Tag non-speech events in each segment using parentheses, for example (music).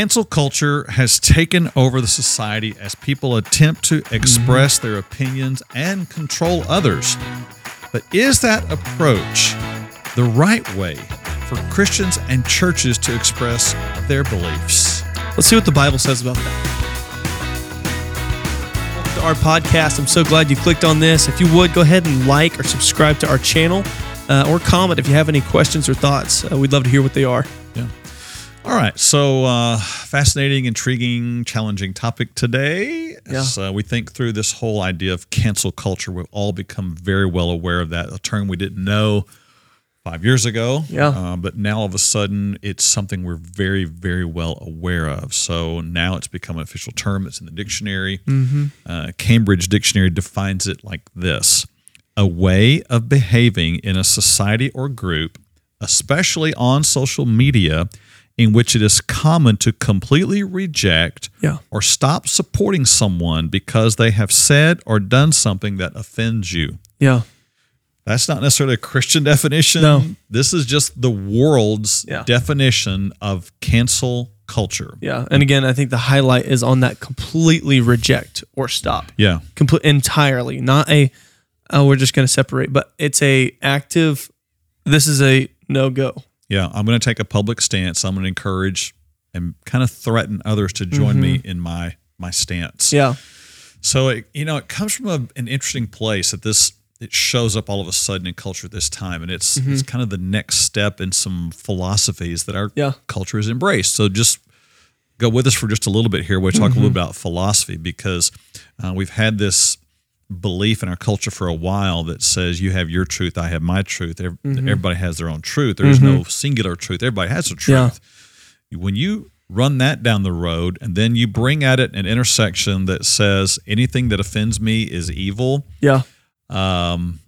Cancel culture has taken over the society as people attempt to express their opinions and control others. But is that approach the right way for Christians and churches to express their beliefs? Let's see what the Bible says about that. Welcome to our podcast. I'm so glad you clicked on this. If you would, go ahead and like or subscribe to our channel uh, or comment if you have any questions or thoughts. Uh, we'd love to hear what they are. Yeah. All right. So, uh, fascinating, intriguing, challenging topic today. As uh, we think through this whole idea of cancel culture, we've all become very well aware of that, a term we didn't know five years ago. Yeah. Uh, but now all of a sudden, it's something we're very, very well aware of. So now it's become an official term. It's in the dictionary. Mm-hmm. Uh, Cambridge Dictionary defines it like this a way of behaving in a society or group, especially on social media, in which it is common to completely reject Yeah. or stop supporting someone because they have said or done something that offends you. Yeah. That's not necessarily a Christian (laughs) definition. No. This is just the world's Yeah. definition of cancel culture. Yeah. And again, I think the highlight is on that completely reject or stop. Yeah. Complete entirely. Not a oh, we're just gonna separate, but it's a active this is a no go. Yeah. I'm going to take a public stance. I'm going to encourage and kind of threaten others to join me in my my stance. Mm-hmm. Yeah. So it, you know, it comes from a, an interesting place that this it shows up all of a sudden in culture at this time, and it's it's kind of the next step in some philosophies that our Mm-hmm. Yeah. culture has embraced. So just go with us for just a little bit here. We'll talk a Mm-hmm. little about philosophy because uh, we've had this belief in our culture for a while that says you have your truth, I have my truth. Mm-hmm. Everybody has their own truth. There's no singular truth. Everybody has a Yeah. truth when you run that down the road and then you bring at it an intersection that says anything that offends me is evil Yeah. um,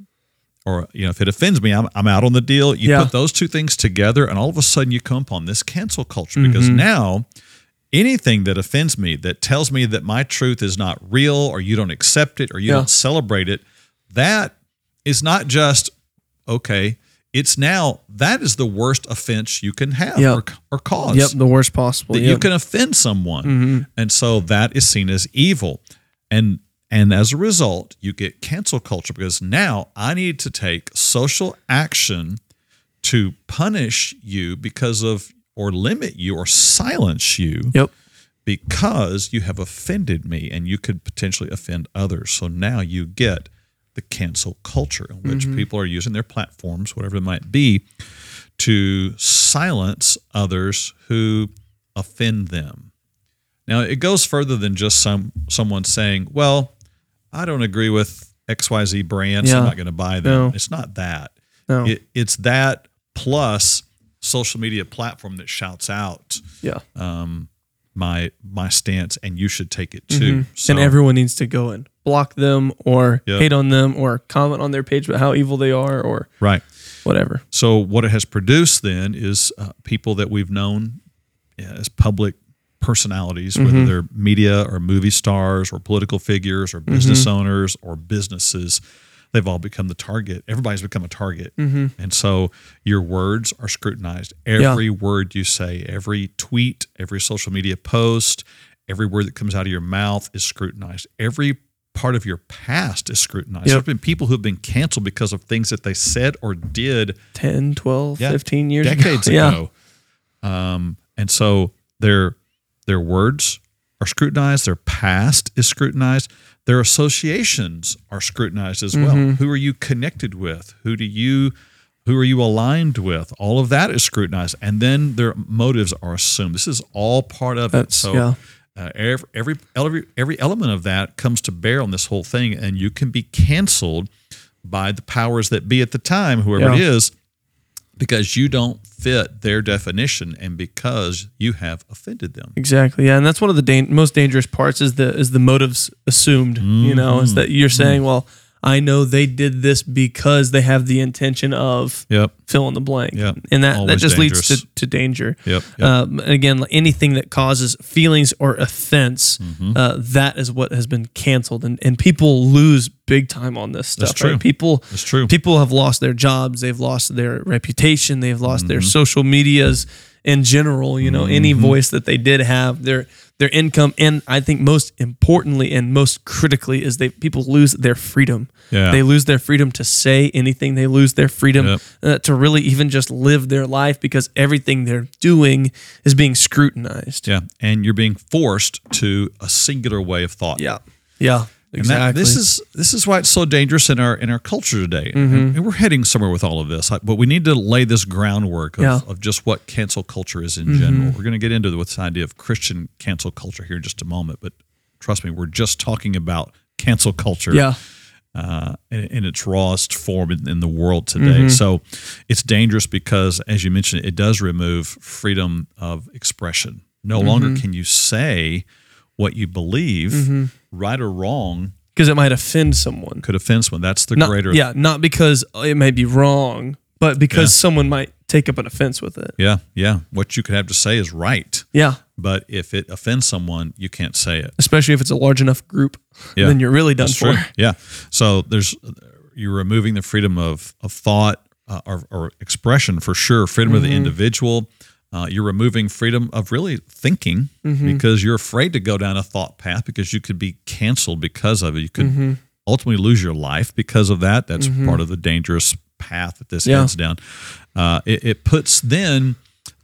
or you know if it offends me i'm, I'm out on the deal you Yeah. put those two things together and all of a sudden you come upon this cancel culture because Mm-hmm. now anything that offends me that tells me that my truth is not real or you don't accept it or you Yeah. don't celebrate it that is not just okay it's now that is the worst offense you can have Yep. or, or cause Yep. The worst possible. that Yep. you can offend someone Mm-hmm. and so that is seen as evil and and as a result you get cancel culture because now i need to take social action to punish you because of or limit you or silence you Yep. because you have offended me and you could potentially offend others so now you get the cancel culture in which mm-hmm. people are using their platforms whatever it might be to silence others who offend them. Now it goes further than just some someone saying, "Well, I don't agree with XYZ brand, so I'm not going to buy them." No. It's not that. No. It, it's that plus social media platform that shouts out yeah. um, my my stance, and you should take it too. Mm-hmm. and everyone needs to go and block them or Yep. hate on them or comment on their page about how evil they are or right. whatever. So what it has produced then is uh, people that we've known as public personalities, Mm-hmm. whether they're media or movie stars or political figures or business owners or businesses. They've all become the target. Everybody's become a target. And so your words are scrutinized. Every word you say, every tweet, every social media post, every word that comes out of your mouth is scrutinized. Every part of your past is scrutinized. Yep. There have been people who have been canceled because of things that they said or did 10, 12, Yeah, 15 years decades (laughs) ago. ago. Um, and so their their words are scrutinized, their past is scrutinized, their associations are scrutinized as well. Mm-hmm. Who are you connected with? Who do you who are you aligned with? All of that is scrutinized, and then their motives are assumed. This is all part of it. So yeah. uh, every, every every every element of that comes to bear on this whole thing, and you can be canceled by the powers that be at the time, whoever it Yeah. is, because you don't fit their definition and because you have offended them. Exactly. Yeah, and that's one of the dan- most dangerous parts is the is the motives assumed. You know, is mm-hmm. that you're saying, mm-hmm. well, I know they did this because they have the intention of Yep. fill in the blank. Yep. And that, that just leads to, to danger. Yep. Yep. Um, again, anything that causes feelings or offense, Mm-hmm. uh, that is what has been canceled. And, and people lose big time on this stuff. That's true. right? People, That's true. people have lost their jobs, they've lost their reputation, they've lost their Mm-hmm. social medias. in general. You know, any Mm-hmm. voice that they did have, their their income, and I think most importantly and most critically is they people lose their freedom. Yeah. They lose their freedom to say anything. They lose their freedom Yep. uh, to really even just live their life because everything they're doing is being scrutinized. Yeah. And you're being forced to a singular way of thought. Yeah. Yeah. Exactly. that, this is this is why it's so dangerous in our in our culture today, Mm-hmm. and, and we're heading somewhere with all of this. But we need to lay this groundwork of, Yeah. Mm-hmm. of just what cancel culture is in general. We're going to get into the, this idea of Christian cancel culture here in just a moment, but trust me, we're just talking about cancel culture. yeah. uh, in, in its rawest form in, in the world today. So it's dangerous because, as you mentioned, it does remove freedom of expression. No longer can you say what you believe, right or wrong, Because it might offend someone. could offend someone. That's the Not, greater. yeah, not because it may be wrong, but because someone might take up an offense with it. yeah, yeah. What you could have to say is right, Yeah, but if it offends someone, you can't say it. especially if it's a large enough group, Yeah. then you're really done That's for. true. Yeah. So there's you're removing the freedom of of thought uh, or, or expression for sure. Freedom of the individual. Uh, you're removing freedom of really thinking because you're afraid to go down a thought path because you could be canceled because of it. You could ultimately lose your life because of that. That's part of the dangerous path that this Yeah. heads down. Uh, it, it puts then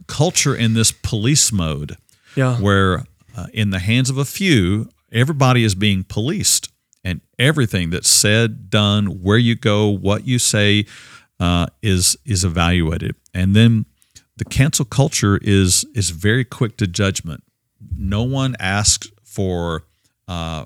culture in this police mode Yeah, where uh, in the hands of a few, everybody is being policed, and everything that's said, done, where you go, what you say, uh, is is evaluated, and then the cancel culture is is very quick to judgment. No one asks for. Uh,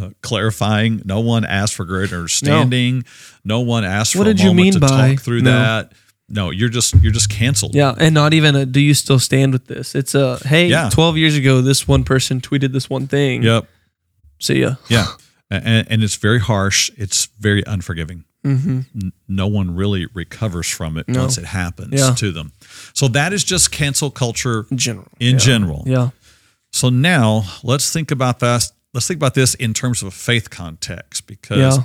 uh, clarifying. No one asked for greater understanding. No, one asked for What a did you moment mean to by- talk through No. that. No, you're just you're just canceled. yeah, and not even a. Do you still stand with this? It's a. Hey, Yeah. 12 years ago, this one person tweeted this one thing. Yep. See ya. Yeah, and, and it's very harsh. It's very unforgiving. N- No one really recovers from it once it happens Yeah. to them. So that is just cancel culture In general. in Yeah. general. Yeah. So now let's think about that. Let's think about this in terms of a faith context because Yeah.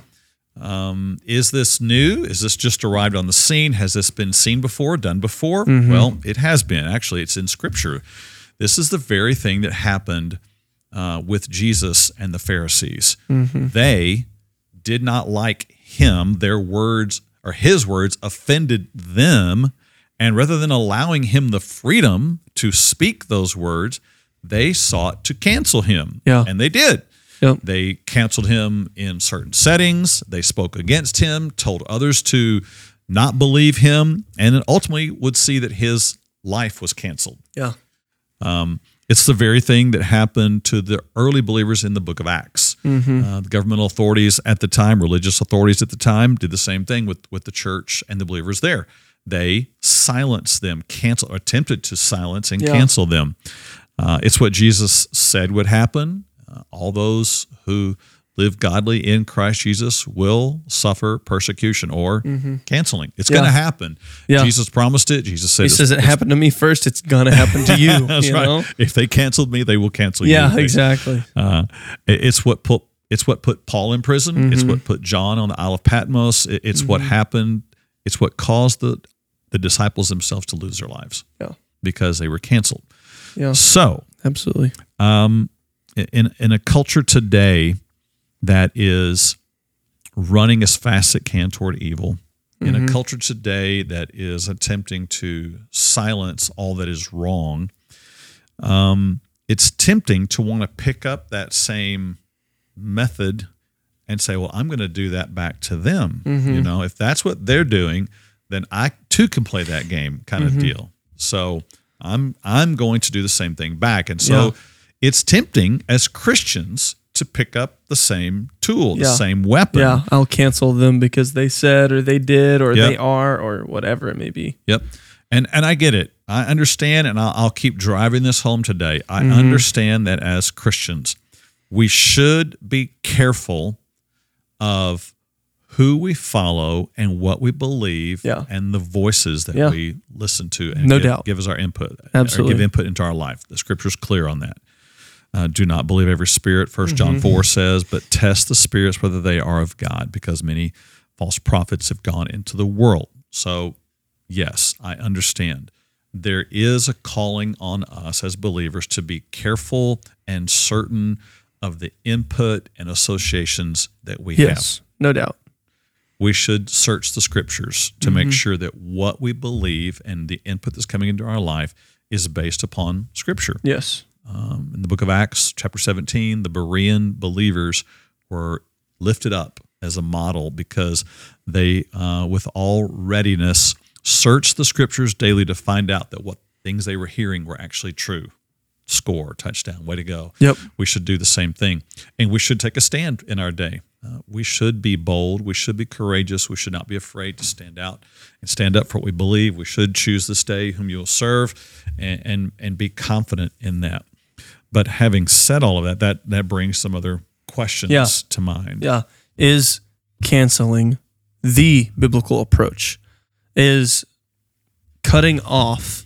um, is this new? Is this just arrived on the scene? Has this been seen before, done before? Mm-hmm. Well, it has been. Actually, it's in Scripture. This is the very thing that happened uh, with Jesus and the Pharisees. Mm-hmm. They did not like him. Their words or his words offended them. And rather than allowing him the freedom to speak those words, they sought to cancel him. Yeah. And they did. Yep. They canceled him in certain settings. They spoke against him, told others to not believe him, and ultimately would see that his life was canceled. Yeah. It's the very thing that happened to the early believers in the book of Acts. Uh, the governmental authorities at the time, religious authorities at the time, did the same thing with, with the church and the believers there. They silenced them, canceled, or attempted to silence and Yeah. cancel them. Uh, it's what Jesus said would happen. Uh, all those who live godly in Christ Jesus will suffer persecution or canceling. It's Yeah. going to happen. Yeah. Jesus promised it. Jesus said He says it happened to me first. It's gonna happen to you. (laughs) that's you right. know? If they canceled me, they will cancel you. Yeah. Exactly. Uh, it- it's what put it's what put Paul in prison. It's Mm-hmm. what put John on the Isle of Patmos. It- it's what happened. It's what caused the the disciples themselves to lose their lives Yeah. because they were canceled. Yeah. So, Absolutely. um, in in a culture today that is running as fast as it can toward evil, in Mm-hmm. a culture today that is attempting to silence all that is wrong, um, it's tempting to want to pick up that same method and say, "Well, I'm going to do that back to them." Mm-hmm. You know, if that's what they're doing, then I too can play that game, kind Mm-hmm. of deal. So I'm I'm going to do the same thing back, and so Yeah. it's tempting as Christians to pick up the same tool, the same weapon. Yeah. I'll cancel them because they said or they did or Yep. they are or whatever it may be. Yep. And and I get it. I understand, and I'll, I'll keep driving this home today. I Mm-hmm. understand that as Christians, we should be careful of who we follow and what we believe Yeah. and the voices that Yeah. we listen to and No give, doubt. give us our input Absolutely. give input into our life. The scripture's clear on that. Uh, do not believe every spirit, First John Mm-hmm. 4 says, but test the spirits whether they are of God, because many false prophets have gone into the world. So, yes, I understand. there is a calling on us as believers to be careful and certain of the input and associations that we have. Yes, no doubt. We should search the scriptures to make sure that what we believe and the input that's coming into our life is based upon scripture. Yes. Um, in the book of Acts, chapter 17, the Berean believers were lifted up as a model because they, uh, with all readiness, searched the scriptures daily to find out that what things they were hearing were actually true. Score, touchdown, way to go. Yep. We should do the same thing. And we should take a stand in our day. Uh, we should be bold. We should be courageous. We should not be afraid to stand out and stand up for what we believe. We should choose this day whom you will serve and, and, and be confident in that. But having said all of that, that, that brings some other questions Yeah. to mind. Yeah. Is canceling the biblical approach? Is cutting off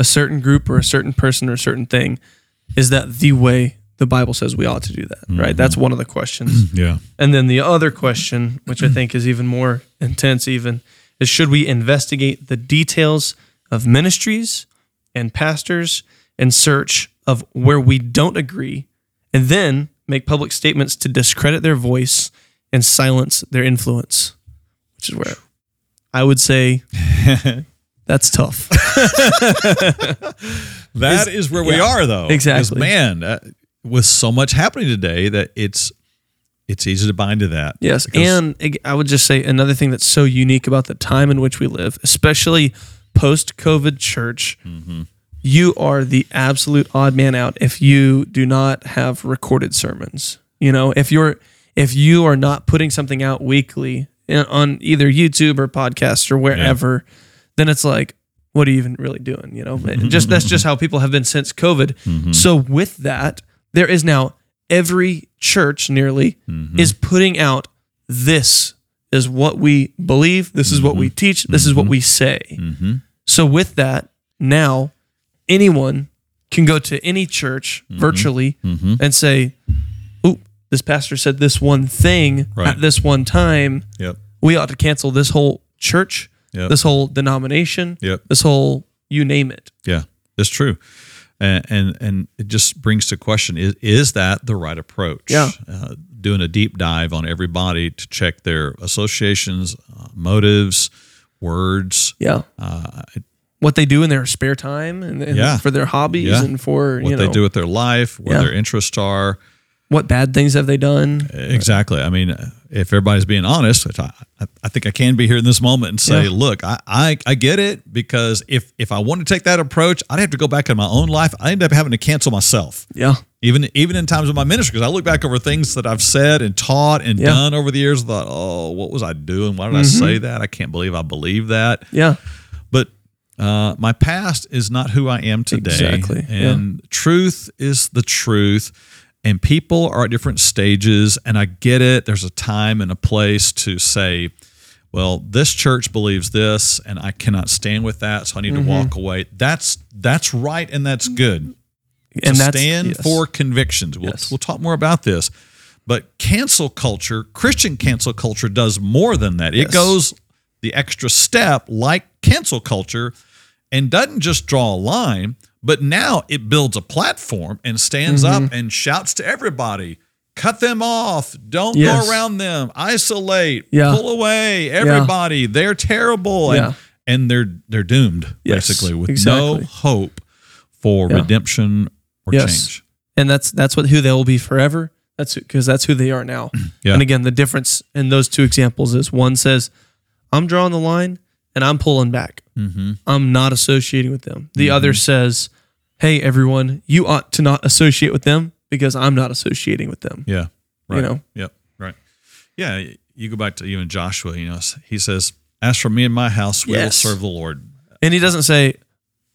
a certain group or a certain person or a certain thing? Is that the way the Bible says we ought to do that? Right. That's mm-hmm. one of the questions. (clears throat) Yeah. And then the other question, which I think is even more intense, even, is should we investigate the details of ministries and pastors in search of where we don't agree and then make public statements to discredit their voice and silence their influence? Which is where I would say (laughs) that's tough. (laughs) That is, where we yeah, are, though. exactly. man, uh, with so much happening today, that it's it's easy to bind to that. Yes, and I would just say another thing that's so unique about the time in which we live, especially post-COVID church, Mm-hmm. you are the absolute odd man out if you do not have recorded sermons. You know, if you're if you are not putting something out weekly on either YouTube or podcast or wherever, then it's like, what are you even really doing? You know, just that's just how people have been since COVID. Mm-hmm. So with that, there is now every church nearly Mm-hmm. is putting out this is what we believe, this is what we teach, this is what we say. Mm-hmm. So with that, now anyone can go to any church Mm-hmm. virtually and say, "Ooh, this pastor said this one thing Right. at this one time. Yep. We ought to cancel this whole church, Yep. this whole denomination, Yep. this whole you name it." Yeah, that's true. And, and and it just brings to question is is that the right approach? Yeah. Uh, doing a deep dive on everybody to check their associations, uh, motives, words. Yeah. Uh, What they do in their spare time and, and Yeah. for their hobbies Yeah. and for what know they do with their life, what Yeah. their interests are. What bad things have they done? Exactly. I mean, if everybody's being honest, which I, I- I think I can be here in this moment and say, Yeah. look, I, I, I get it because if if I want to take that approach, I'd have to go back in my own life. I end up having to cancel myself. Yeah. even even in times of my ministry because I look back over things that I've said and taught and Yeah. Mm-hmm. done over the years. and Thought, oh, what was I doing? Why did I say that? I can't believe I believe that. Yeah. But uh, my past is not who I am today. Exactly, yeah. And truth is the truth. And people are at different stages. And I get it. There's a time and a place to say, well, this church believes this, and I cannot stand with that, so I need Mm-hmm. to walk away. That's that's right and that's good And to stand yes. for convictions. We'll, Yes. we'll talk more about this. But cancel culture, Christian cancel culture, does more than that. It goes the extra step, like cancel culture, and doesn't just draw a line, but now it builds a platform and stands Mm-hmm. up and shouts to everybody. Cut them off. Don't Yes. go around them. Isolate. Yeah. Pull away. Everybody. They're terrible. Yeah. And, and they're they're doomed, Yes, basically, with exactly. no hope for Yeah. redemption or change. and that's that's what who they will be forever. That's because that's who they are now. (clears throat) Yeah. And again, the difference in those two examples is one says, "I'm drawing the line and I'm pulling back. Mm-hmm. I'm not associating with them." The other says, "Hey, everyone, you ought to not associate with them because I'm not associating with them." Yeah. Right. You know? Yep. Right. Yeah. You go back to even Joshua, you know, he says, As for me and my house, we will serve the Lord. And he doesn't say,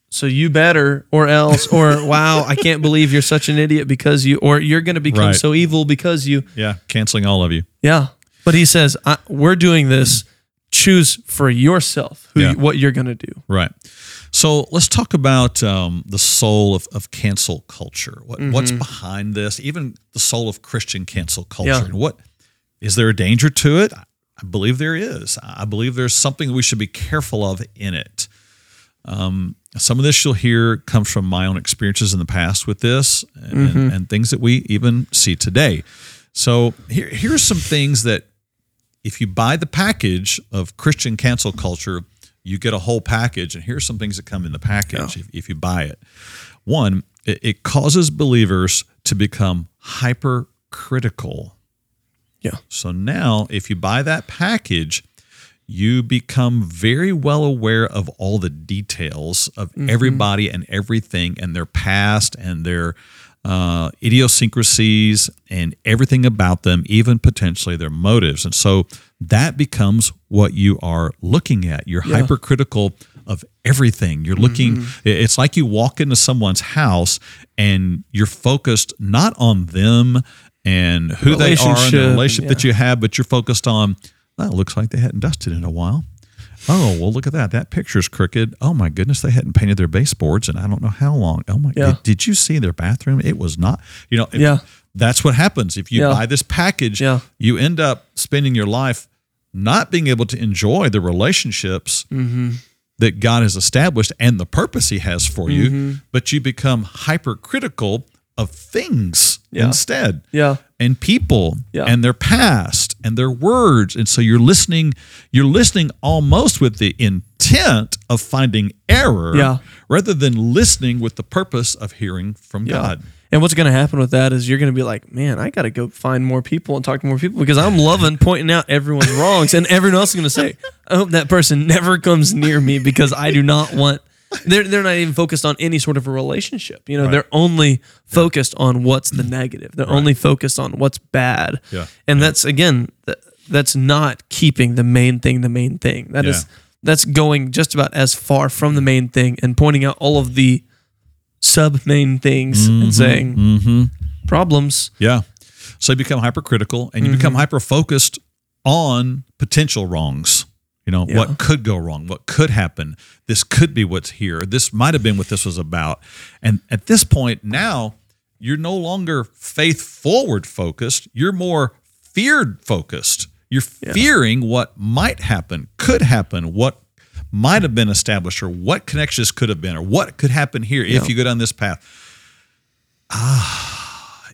"So you better," or else, or (laughs) "Wow, I can't believe you're such an idiot because you," or "You're going to become Right. so evil because you." Yeah. Canceling all of you. Yeah. But he says, I, we're doing this. Choose for yourself who, Yeah. what you're going to do. Right. So let's talk about um, the soul of, of cancel culture. What, What's behind this? Even the soul of Christian cancel culture. Mm-hmm. Yeah. And what is there a danger to it? I believe there is. I believe there's something we should be careful of in it. Um, some of this you'll hear comes from my own experiences in the past with this and, and, and things that we even see today. So here, here's some things that if you buy the package of Christian cancel culture, you get a whole package. And here's some things that come in the package if, if you buy it. One, it, it causes believers to become hypercritical. Yeah. So now, if you buy that package, you become very well aware of all the details of mm-hmm. everybody and everything and their past and their uh, idiosyncrasies and everything about them, even potentially their motives. And so that becomes what you are looking at. You're hypercritical of everything. You're looking, it's like you walk into someone's house and you're focused not on them and who they are and the Relationship, relationship that you have, but you're focused on, well, it looks like they hadn't dusted in a while. Oh, well, look at that. That picture's crooked. Oh, my goodness. They hadn't painted their baseboards and I don't know how long. Oh, my Yeah. God. Did you see their bathroom? It was not, you know, Yeah. that's what happens. If you Yeah. buy this package, Yeah. you end up spending your life not being able to enjoy the relationships Mm-hmm. that God has established and the purpose He has for Mm-hmm. you, but you become hypercritical of things Yeah. instead Yeah. And people Yeah. and their past and their words and so you're listening you're listening almost with the intent of finding error Yeah. rather than listening with the purpose of hearing from God And what's going to happen with that is you're going to be like, man, I got to go find more people and talk to more people because I'm loving pointing out everyone's wrongs. And everyone else is going to say, I hope that person never comes near me because I do not want. They're, they're not even focused on any sort of a relationship. You know, they're only focused on what's the negative. They're only focused on what's bad. Yeah. And that's, again, th- that's not keeping the main thing the main thing. That is, Yeah. that's going just about as far from the main thing and pointing out all of the sub main things and saying problems. yeah so you become hypercritical and you Mm-hmm. become hyper focused on potential wrongs you know Yeah. what could go wrong what could happen. This could be what's here. This might have been what this was about. And at this point now you're no longer faith forward focused. You're more feared focused. You're fearing what might happen could happen what might have been established or what connections could have been or what could happen here if you go down this path ah.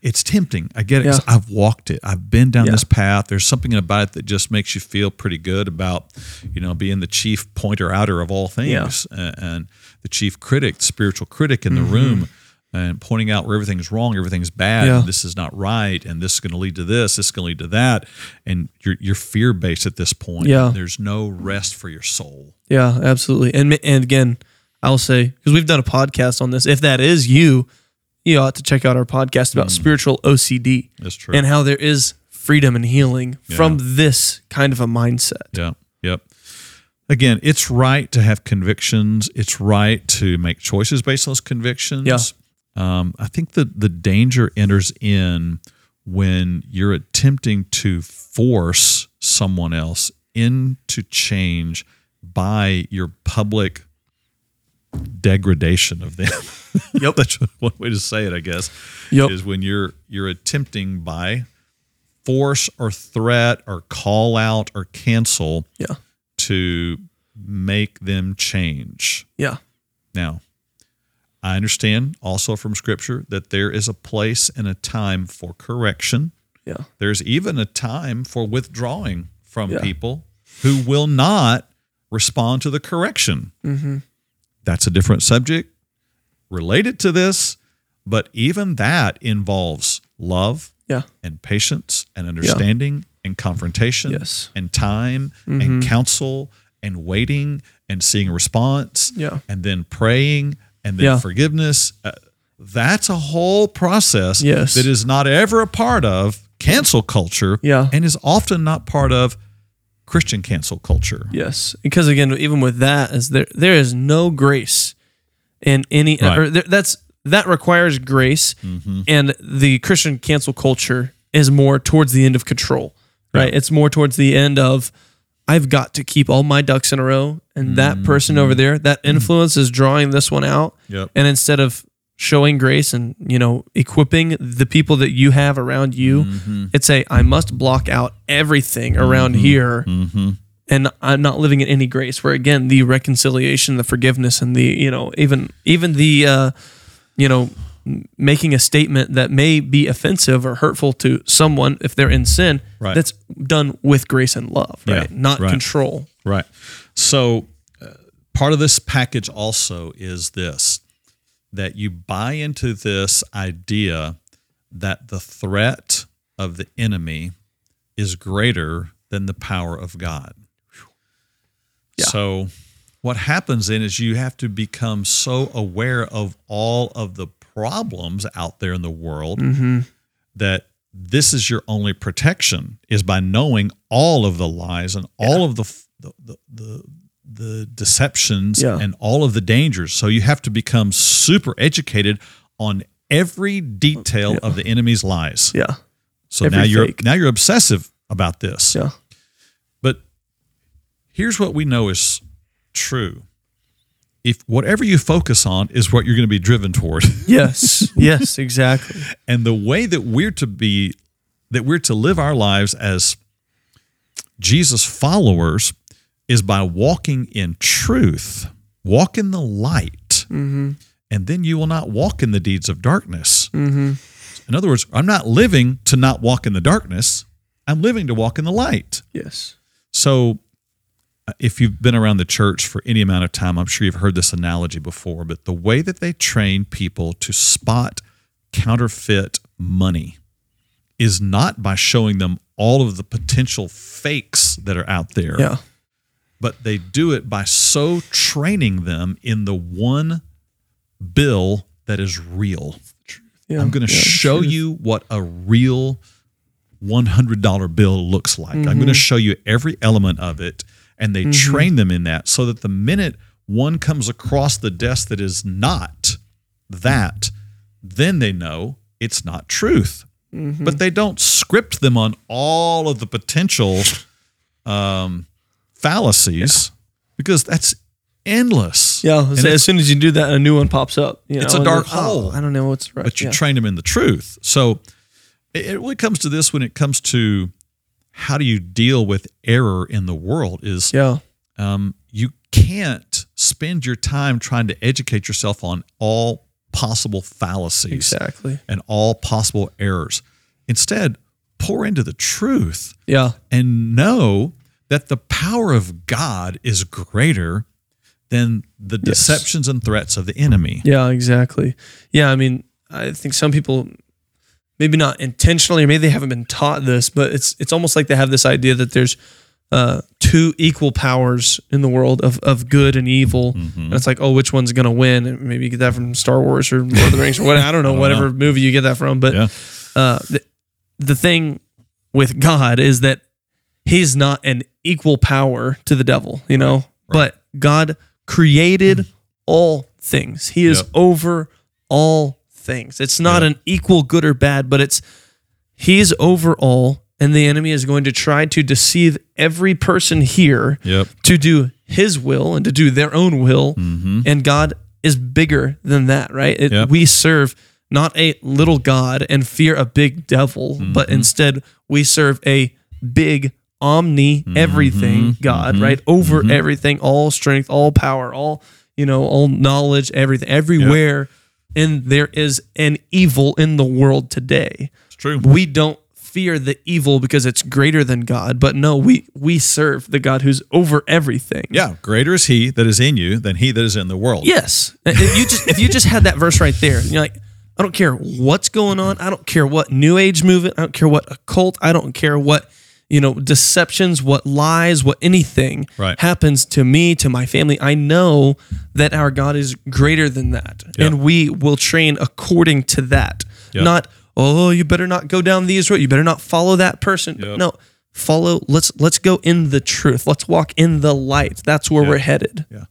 It's tempting. I get it. Yeah. I've walked it. I've been down Yeah. this path. There's something about it that just makes you feel pretty good about, you know, being the chief pointer outer of all things and, and the chief critic, the spiritual critic in the room and pointing out where everything's wrong, everything's bad, Mm-hmm. Yeah. and this is not right, and this is going to lead to this, this is going to lead to that. And you're, you're fear based at this point. Yeah. There's no rest for your soul. Yeah, absolutely. And and again, I'll say because we've done a podcast on this. If that is you, you ought to check out our podcast about spiritual OCD That's true. and how there is freedom and healing from this kind of a mindset. Yeah. Yep. Again, it's right to have convictions. It's right to make choices based on those convictions. Yeah. Um, I think that the danger enters in when you're attempting to force someone else into change by your public degradation of them. (laughs) Yep. That's one way to say it, I guess. Yep. Is when you're you're attempting by force or threat or call out or cancel Yeah. to make them change. Yeah. Now, I understand also from scripture that there is a place and a time for correction. Yeah. There's even a time for withdrawing from Yeah. people who will not respond to the correction. Mm-hmm. That's a different subject related to this, but even that involves love Yeah. and patience and understanding and confrontation Yes. Mm-hmm. and time and counsel and waiting and seeing a response Yeah. and then praying and then Yeah. forgiveness. Uh, that's a whole process Yes. that is not ever a part of cancel culture Yeah. and is often not part of Christian cancel culture. Yes, because again, even with that, is there there is no grace in any Right. or there, that's that requires grace, Mm-hmm. and the Christian cancel culture is more towards the end of control, right? It's more towards the end of I've got to keep all my ducks in a row, and that person over there, that influence is drawing this one out, Mm-hmm. Yep. and instead of showing grace and you know equipping the people that you have around you Mm-hmm. it's a i must block out everything around here Mm-hmm. and I'm not living in any grace. Where again, the reconciliation, the forgiveness, and the you know even even the uh, you know making a statement that may be offensive or hurtful to someone if they're in sin. Right. That's done with grace and love, Yeah, right? Not right. control. Right. So, uh, part of this package also is this that you buy into this idea that the threat of the enemy is greater than the power of God. Yeah. So, what happens then is you have to become so aware of all of the problems out there in the world mm-hmm. that this is your only protection is by knowing all of the lies and all of the the the, the, the deceptions Yeah. and all of the dangers. So you have to become super educated on every detail of the enemy's lies. Yeah. So Every now you're fake. now you're obsessive about this. Yeah. But here's what we know is true. If whatever you focus on is what you're going to be driven toward. (laughs) Yes. yes. Exactly. and the way that we're to be that we're to live our lives as Jesus followers is by walking in truth, walk in the light, and then you will not walk in the deeds of darkness. In other words, I'm not living to not walk in the darkness. I'm living to walk in the light. Yes. So, uh, if you've been around the church for any amount of time, I'm sure you've heard this analogy before, but the way that they train people to spot counterfeit money is not by showing them all of the potential fakes that are out there, Yeah. But they do it by so training them in the one bill that is real. Yeah. I'm going to Yeah, show you what a real $100 bill looks like. I'm Mm-hmm. going to show you every element of it. And they train them in that so that the minute one comes across the desk that is not that, then they know it's not truth. Mm-hmm. But they don't script them on all of the potential um, fallacies because that's endless. Yeah. And as soon as you do that, a new one pops up. You It's a dark then, oh, hole. I don't know what's right. but you yeah. train them in the truth. So it, it really comes to this when it comes to how do you deal with error in the world is yeah. um, you can't spend your time trying to educate yourself on all possible fallacies Exactly. and all possible errors. Instead, pour into the truth Yeah. and know that the power of God is greater than the deceptions and threats of the enemy. Yeah, exactly. Yeah, I mean, I think some people maybe not intentionally or maybe they haven't been taught this, but it's it's almost like they have this idea that there's uh, two equal powers in the world of, of good and evil. And it's like, oh, which one's going to win? And maybe you get that from Star Wars or Lord of the Rings or what, I don't know, (laughs) whatever movie you get that from. But Yeah. uh, the, the thing with God is that he's not an equal power to the devil, you know, but God created all things. He is Yep. over all things. It's not Yep. an equal good or bad, but it's he's over all and the enemy is going to try to deceive every person here Yep. to do his will and to do their own will. Mm-hmm. And God is bigger than that, right? It. We serve not a little God and fear a big devil, but Mm-hmm. instead we serve a big omni mm-hmm. everything Mm-hmm. God, mm-hmm. right? Over mm-hmm. everything, all strength, all power, all, you know, all knowledge, everything, everywhere. And there is an evil in the world today It's true. we don't fear the evil because it's greater than God, but no, we we serve the God who's over everything. Yeah, greater is he that is in you than he that is in the world. Yes. If you just if you just had that verse right there, you're like, I don't care what's going on. I don't care what new age movement. I don't care what occult. I don't care what you know deceptions, what lies, what anything Right. happens to me, to my family. I know that our God is greater than that, Yeah. and we will train according to that. Yeah. Not oh, you better not go down these road. You better not follow that person. No. Follow. Let's let's go in the truth. Let's walk in the light. That's where we're headed. Yeah.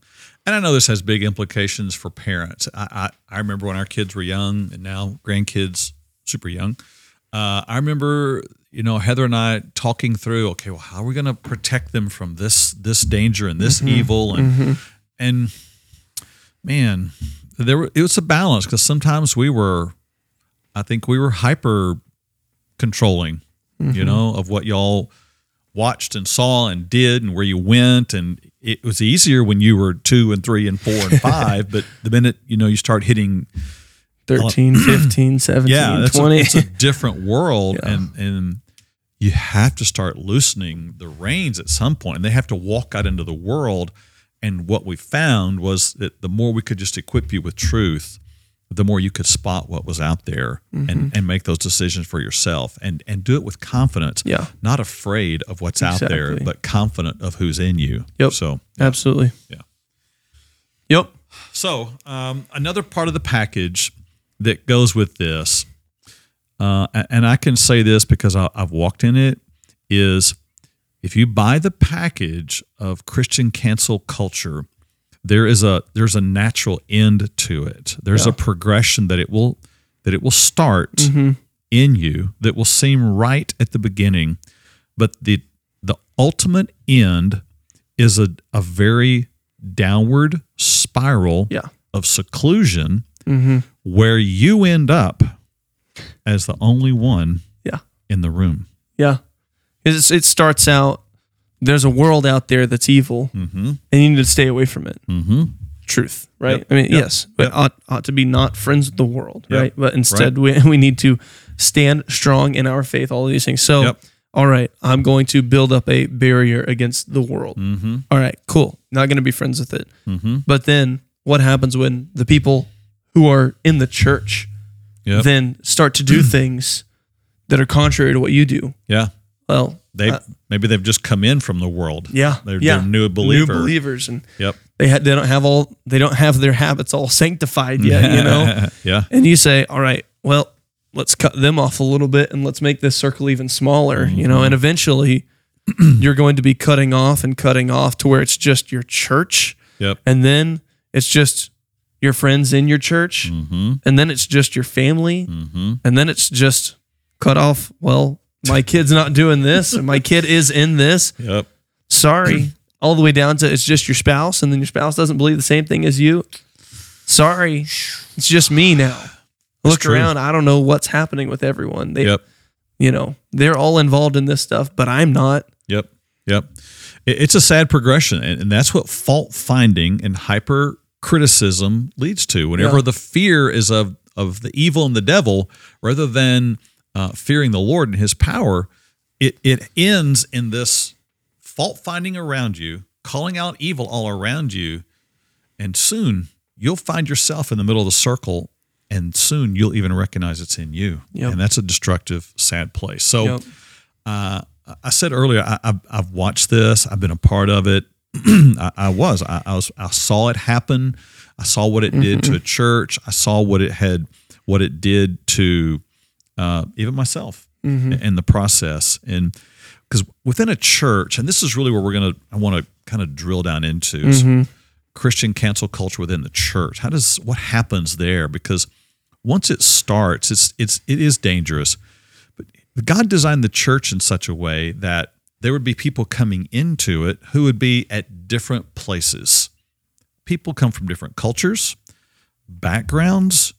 And I know this has big implications for parents. I, I, I remember when our kids were young and now grandkids super young. Uh, I remember, you know, Heather and I talking through, okay, well, how are we going to protect them from this this danger and this mm-hmm. evil and mm-hmm. and man, there were, it was a balance because sometimes we were, I think we were hyper controlling, you mm-hmm. know, of what y'all watched and saw and did and where you went. And it was easier when you were two and three and four and (laughs) five but the minute you know you start hitting 13, (clears throat) 15, 17, yeah that's a, 20. it's a different world Yeah. and and you have to start loosening the reins at some point and they have to walk out into the world and what we found was that the more we could just equip you with truth the more you could spot what was out there Mm-hmm. and, and make those decisions for yourself and and do it with confidence Yeah. not afraid of what's out there but confident of who's in you Yep. so Absolutely. Yeah. Yep. so um, another part of the package that goes with this, uh, and I can say this because I, I've walked in it, is if you buy the package of Christian cancel culture, there is a there's a natural end to it. There's a progression that it will that it will start in you that will seem right at the beginning, but the the ultimate end is a, a very downward spiral Yeah. of seclusion where you end up as the only one Yeah. in the room. Yeah. It's, it starts out, there's a world out there that's evil, and you need to stay away from it. Mm-hmm. Truth, right? Yep. I mean, Yep. yes, but Yep. ought, ought to be not friends with the world, right? But instead, we, (laughs) we need to stand strong in our faith, all of these things. So, all right, I'm going to build up a barrier against the world. Mm-hmm. All right, cool. Not going to be friends with it. Mm-hmm. But then what happens when the people who are in the church Yep. then start to do (clears throat) things that are contrary to what you do? Yeah. Well, They uh, maybe they've just come in from the world. yeah, They're, yeah. they're new believer. New believers, and Yep. they ha- they don't have all they don't have their habits all sanctified yet, you know. (laughs) yeah. and you say, all right, well, let's cut them off a little bit and let's make this circle even smaller, you know. And eventually, (clears throat) you're going to be cutting off and cutting off to where it's just your church, Yep. and then it's just your friends in your church, Mm-hmm. and then it's just your family, Mm-hmm. and then it's just cut off. Well, my kid's not doing this, and my kid is in this. Yep. Sorry. (clears throat) All the way down to it's just your spouse, and then your spouse doesn't believe the same thing as you. Sorry. It's just me now. Look true. around. I don't know what's happening with everyone. They, Yep. you know, they're all involved in this stuff, but I'm not. Yep. Yep. It's a sad progression. And that's what fault finding and hyper criticism leads to. Whenever Yeah. the fear is of, of the evil and the devil, rather than uh, fearing the Lord and his power, it, it ends in this fault finding around you, calling out evil all around you. And soon you'll find yourself in the middle of the circle. And soon you'll even recognize it's in you. Yep. And that's a destructive, sad place. So, Yep. uh, I said earlier, I, I've, I've watched this. I've been a part of it. (clears throat) I, I was. I, I was. I saw it happen. I saw what it did to mm-hmm. a church. I saw what it had, what it did to uh, even myself mm-hmm. in the process. And because within a church, and this is really where we're gonna, I want to kind of drill down into is mm-hmm. Christian cancel culture within the church. How does what happens there? Because once it starts, it's it's it is dangerous. But God designed the church in such a way that there would be people coming into it who would be at different places. People come from different cultures, backgrounds.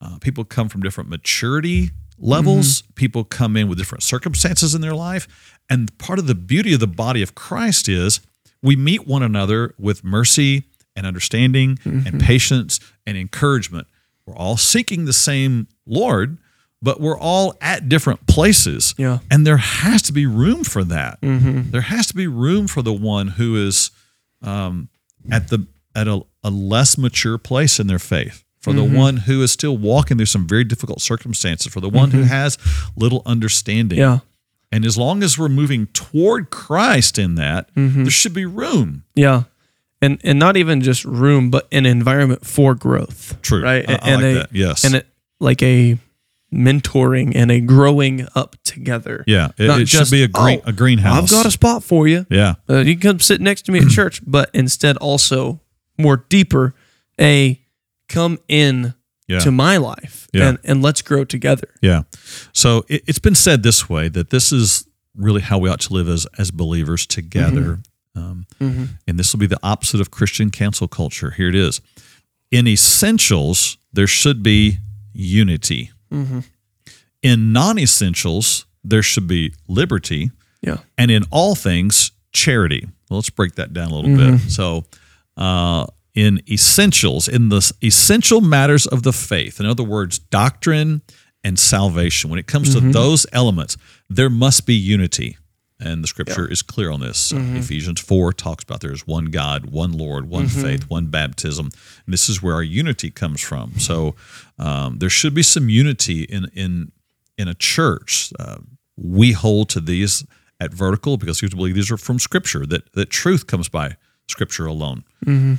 Uh, people come from different maturity levels. People come in with different circumstances in their life. And part of the beauty of the body of Christ is we meet one another with mercy and understanding and patience and encouragement. We're all seeking the same Lord, but we're all at different places. Yeah. And there has to be room for that. Mm-hmm. There has to be room for the one who is um, at the at a, a less mature place in their faith. For the mm-hmm. one who is still walking through some very difficult circumstances, for the one who mm-hmm. has little understanding. Yeah. And as long as we're moving toward Christ in that, there should be room. Yeah. And and not even just room, but an environment for growth. True. Right. I- I and like a, that. Yes. And it, like a mentoring and a growing up together. Yeah, it, Not it should just, be a green "Oh, a greenhouse. I've got a spot for you. yeah, Uh, you can come sit next to me at church, but instead also more deeper, a come in Yeah. to my life Yeah. and, and let's grow together. yeah. So it, it's been said this way that this is really how we ought to live as as believers together. Um, And this will be the opposite of Christian cancel culture. Here it is. In essentials, there should be unity. Mm-hmm. In non essentials, there should be liberty. Yeah. and in all things charity. Well, let's break that down a little bit. Mm-hmm. So, uh, in essentials, in the essential matters of the faith, in other words, doctrine and salvation, when it comes to mm-hmm. those elements, there must be unity. And the scripture is clear on this. Uh, Ephesians 4 talks about there's one God, one Lord, one faith, one baptism. And this is where our unity comes from. So um, there should be some unity in, in, in a church. Uh, we hold to these at vertical because we believe these are from scripture, that, that truth comes by scripture alone,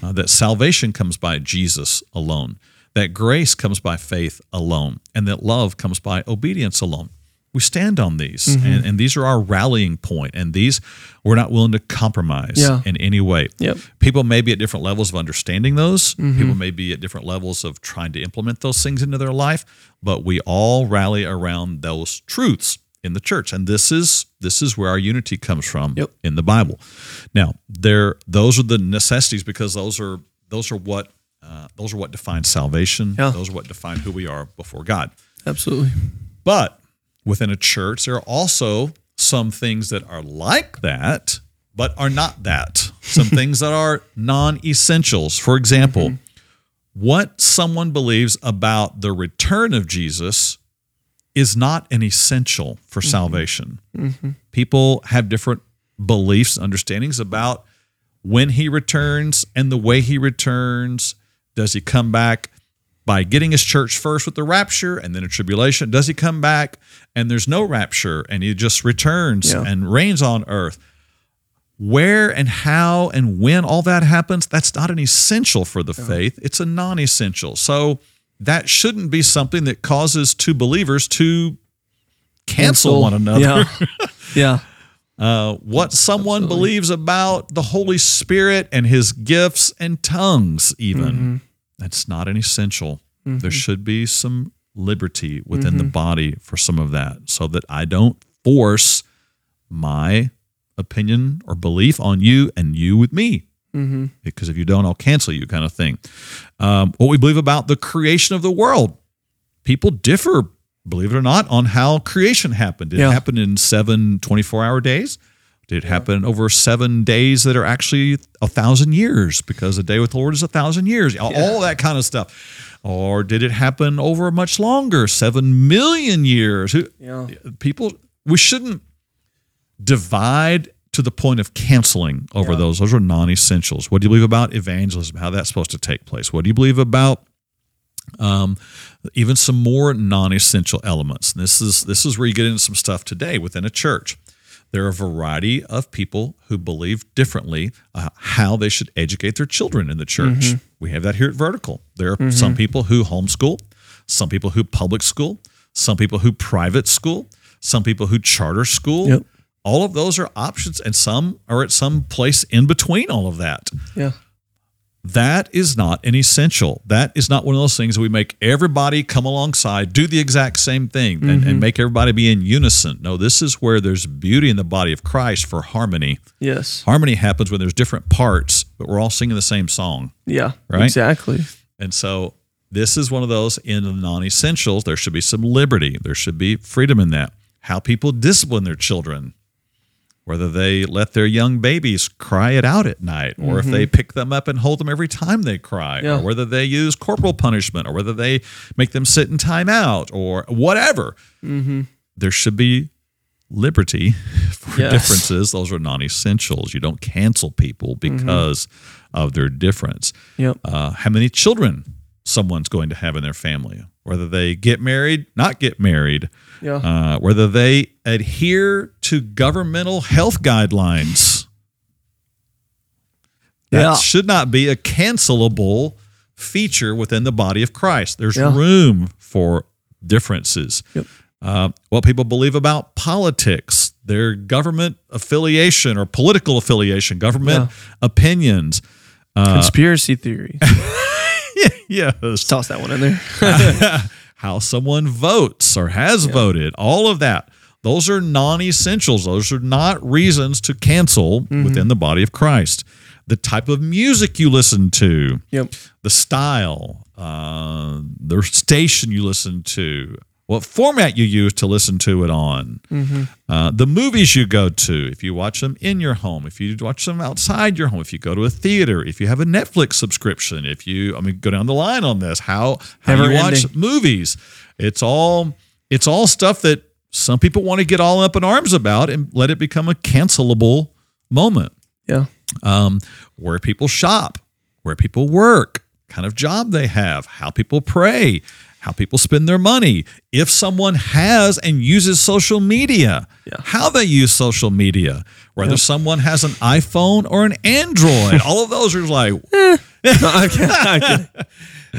uh, that salvation comes by Jesus alone, that grace comes by faith alone, and that love comes by obedience alone. We stand on these, and, and these are our rallying point, and these we're not willing to compromise Yeah. in any way. Yep. People may be at different levels of understanding those. People may be at different levels of trying to implement those things into their life, but we all rally around those truths in the church, and this is this is where our unity comes from Yep. in the Bible. Now, there those are the necessities because those are those are what uh, those are what define salvation. Yeah. Those are what define who we are before God. Absolutely. But within a church, there are also some things that are like that, but are not that. Some (laughs) things that are non essentials. For example, mm-hmm. what someone believes about the return of Jesus is not an essential for mm-hmm. salvation. Mm-hmm. People have different beliefs, understandings about when he returns and the way he returns. Does he come back by getting his church first with the rapture and then a tribulation? Does he come back and there's no rapture and he just returns Yeah. and reigns on earth? Where and how and when all that happens, that's not an essential for the faith. It's a non essential. So that shouldn't be something that causes two believers to cancel, one another. Yeah. (laughs) yeah. Uh, what someone believes about the Holy Spirit and his gifts and tongues, even. That's not an essential. There mm-hmm. should be some liberty within the mm-hmm. body for some of that so that I don't force my opinion or belief on you and you with me. Mm-hmm. Because if you don't, I'll cancel you, kind of thing. Um, what we believe about the creation of the world. People differ, believe it or not, on how creation happened. Did Yeah. it happen in seven 24 hour days? Did it happen over seven days that are actually a thousand years? Because the day with the Lord is a thousand years. All- All that kind of stuff. Or did it happen over much longer, seven million years? Yeah. People, we shouldn't divide to the point of canceling over those. Those are non essentials. What do you believe about evangelism? How that's supposed to take place? What do you believe about um, even some more non-essential elements. And this is this is where you get into some stuff today within a church. There are a variety of people who believe differently uh, how they should educate their children in the church. We have that here at Vertical. There are some people who homeschool, some people who public school, some people who private school, some people who charter school. Yep. All of those are options, and some are at some place in between all of that Yeah. That is not an essential. That is not one of those things we make everybody come alongside, do the exact same thing, and, and mm-hmm. make everybody be in unison. No, this is where there's beauty in the body of Christ for harmony. Yes. Harmony happens when there's different parts, but we're all singing the same song. Yeah. Right? Exactly. And so this is one of those in the non essentials. There should be some liberty, there should be freedom in that. How people discipline their children, whether they let their young babies cry it out at night, or if they mm-hmm. pick them up and hold them every time they cry, Yeah. or whether they use corporal punishment, or whether they make them sit in timeout, or whatever. Mm-hmm. There should be liberty (laughs) for Yes. differences. Those are non essentials. You don't cancel people mm-hmm. because of their difference Yep. uh, how many children someone's going to have in their family, whether they get married, not get married, Yeah. uh, whether they adhere to governmental health guidelines. That Yeah. should not be a cancelable feature within the body of Christ. There's Yeah. room for differences. Yep. Uh, what people believe about politics, their government affiliation or political affiliation, government opinions. Conspiracy theory. (laughs) yes. Toss that one in there. (laughs) (laughs) how someone votes or has voted, all of that. Those are non essentials. Those are not reasons to cancel within the body of Christ. The type of music you listen to, Yep. the style, uh, the station you listen to, what format you use to listen to it on, uh, the movies you go to, if you watch them in your home, if you watch them outside your home, if you go to a theater, if you have a Netflix subscription, if you, I mean, go down the line on this, how how Never you watch ending. movies, it's all it's all stuff that some people want to get all up in arms about and let it become a cancelable moment Yeah. um, where people shop, where people work, kind of job they have, how people pray, how people spend their money. If someone has and uses social media, Yeah. how they use social media, whether someone has an iPhone or an Android, all of those are like (laughs) (laughs)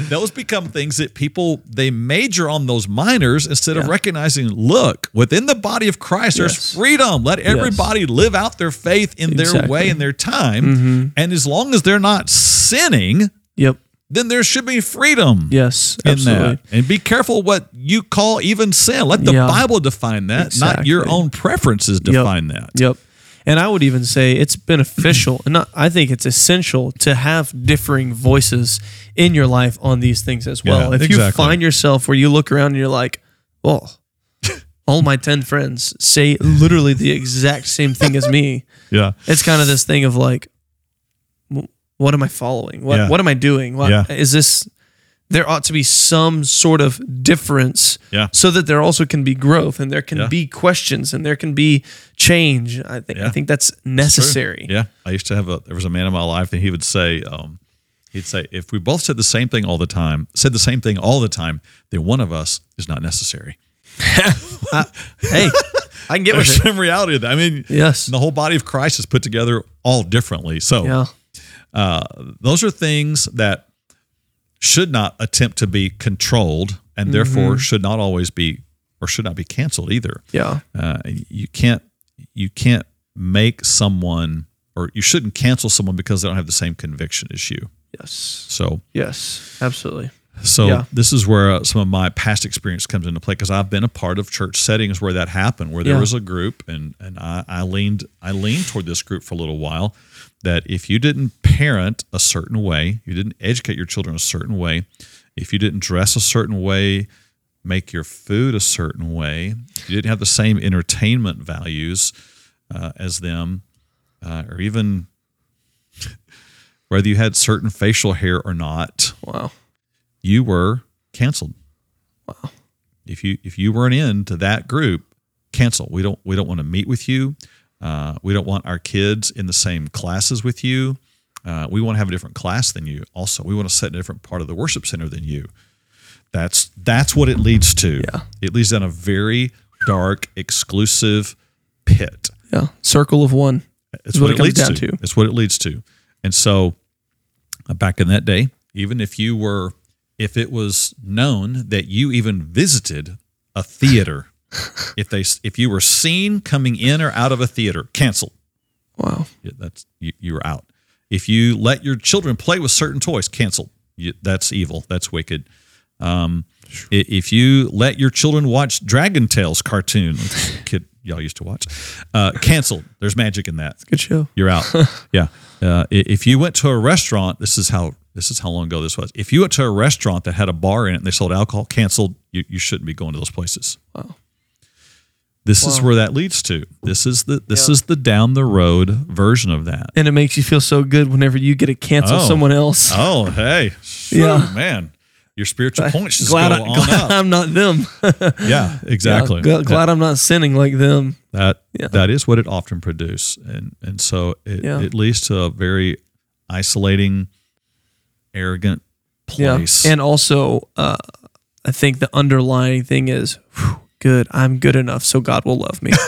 those become things that people they major on those minors instead of recognizing look within the body of christ there's freedom let everybody live out their faith in their Exactly. Mm-hmm. way and their time and as long as they're not sinning Yep. Then there should be freedom Yes. Absolutely. that and be careful what you call even sin let the Yeah. bible define that not your own preferences define that Yep. And I would even say it's beneficial, and (clears throat) not, I think it's essential to have differing voices in your life on these things as well. Yeah, if you find yourself where you look around and you're like, well, all my 10 friends say literally the exact same thing as me, (laughs) yeah it's kind of this thing of like, what am I following? What, Yeah. what am I doing? What, Yeah. Is this, there ought to be some sort of difference Yeah. so that there also can be growth and there can be questions and there can be change. I think I think that's necessary. Yeah, I used to have a. There was a man in my life, and he would say, um, he'd say, if we both said the same thing all the time, said the same thing all the time, then one of us is not necessary. (laughs) Hey, I can get (laughs) with There's it. some reality of that. I mean, Yes. the whole body of Christ is put together all differently. So Yeah. Uh, those are things that should not attempt to be controlled, and therefore should not always be or should not be canceled either. Yeah. uh, you can't you can't make someone or you shouldn't cancel someone because they don't have the same conviction as you. Yes. So Yes. Absolutely. so Yeah. this is where uh, some of my past experience comes into play because I've been a part of church settings where that happened, where there Yeah. was a group and and I, I leaned I leaned toward this group for a little while that if you didn't parent a certain way, you didn't educate your children a certain way, if you didn't dress a certain way, make your food a certain way, you didn't have the same entertainment values uh, as them, uh, or even (laughs) whether you had certain facial hair or not, Wow. you were canceled. Wow. If you if you weren't into that group, cancel. We don't we don't want to meet with you. Uh, we don't want our kids in the same classes with you. Uh, we want to have a different class than you. Also, we want to set in a different part of the worship center than you. That's that's what it leads to. Yeah. It leads down a very dark, exclusive pit. Yeah. Circle of one. It's what, what it leads down to. to. It's what it leads to. And so, uh, back in that day, even if you were, if it was known that you even visited a theater, if they, if you were seen coming in or out of a theater, canceled. Wow. Yeah, That's you, you were out. If you let your children play with certain toys, canceled. You, that's evil. That's wicked. Um, if you let your children watch Dragon Tales cartoon, kid y'all used to watch, uh, canceled. There's magic in that Good show. you're out. (laughs) yeah. Uh, if you went to a restaurant, this is how this is how long ago this was. If you went to a restaurant that had a bar in it and they sold alcohol, canceled. You, you shouldn't be going to those places. Wow. This is where that leads to. This is the this Yeah. is the down the road version of that. And it makes you feel so good whenever you get to cancel Oh. someone else. Oh, hey, (laughs) Yeah. Man, your spiritual (laughs) points just glad, go I, on glad up. (laughs) I'm not them. Yeah, exactly. Yeah, gl- glad I'm not sinning like them. That Yeah. that is what it often produces, and and so it, Yeah. it leads to a very isolating, arrogant place. Yeah. And also, uh, I think the underlying thing is, whew, good. I'm good enough, so God will love me. (laughs)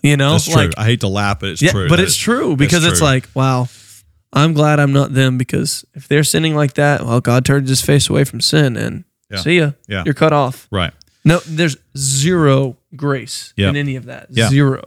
You know, That's true. like I hate to laugh, but it's yeah, true. but That it's is- true because it's true. like, wow, I'm glad I'm not them because if they're sinning like that, well, God turns His face away from sin, and Yeah. see ya, Yeah. you're cut off. right. No, there's zero grace Yeah. in any of that. Yeah. Zero.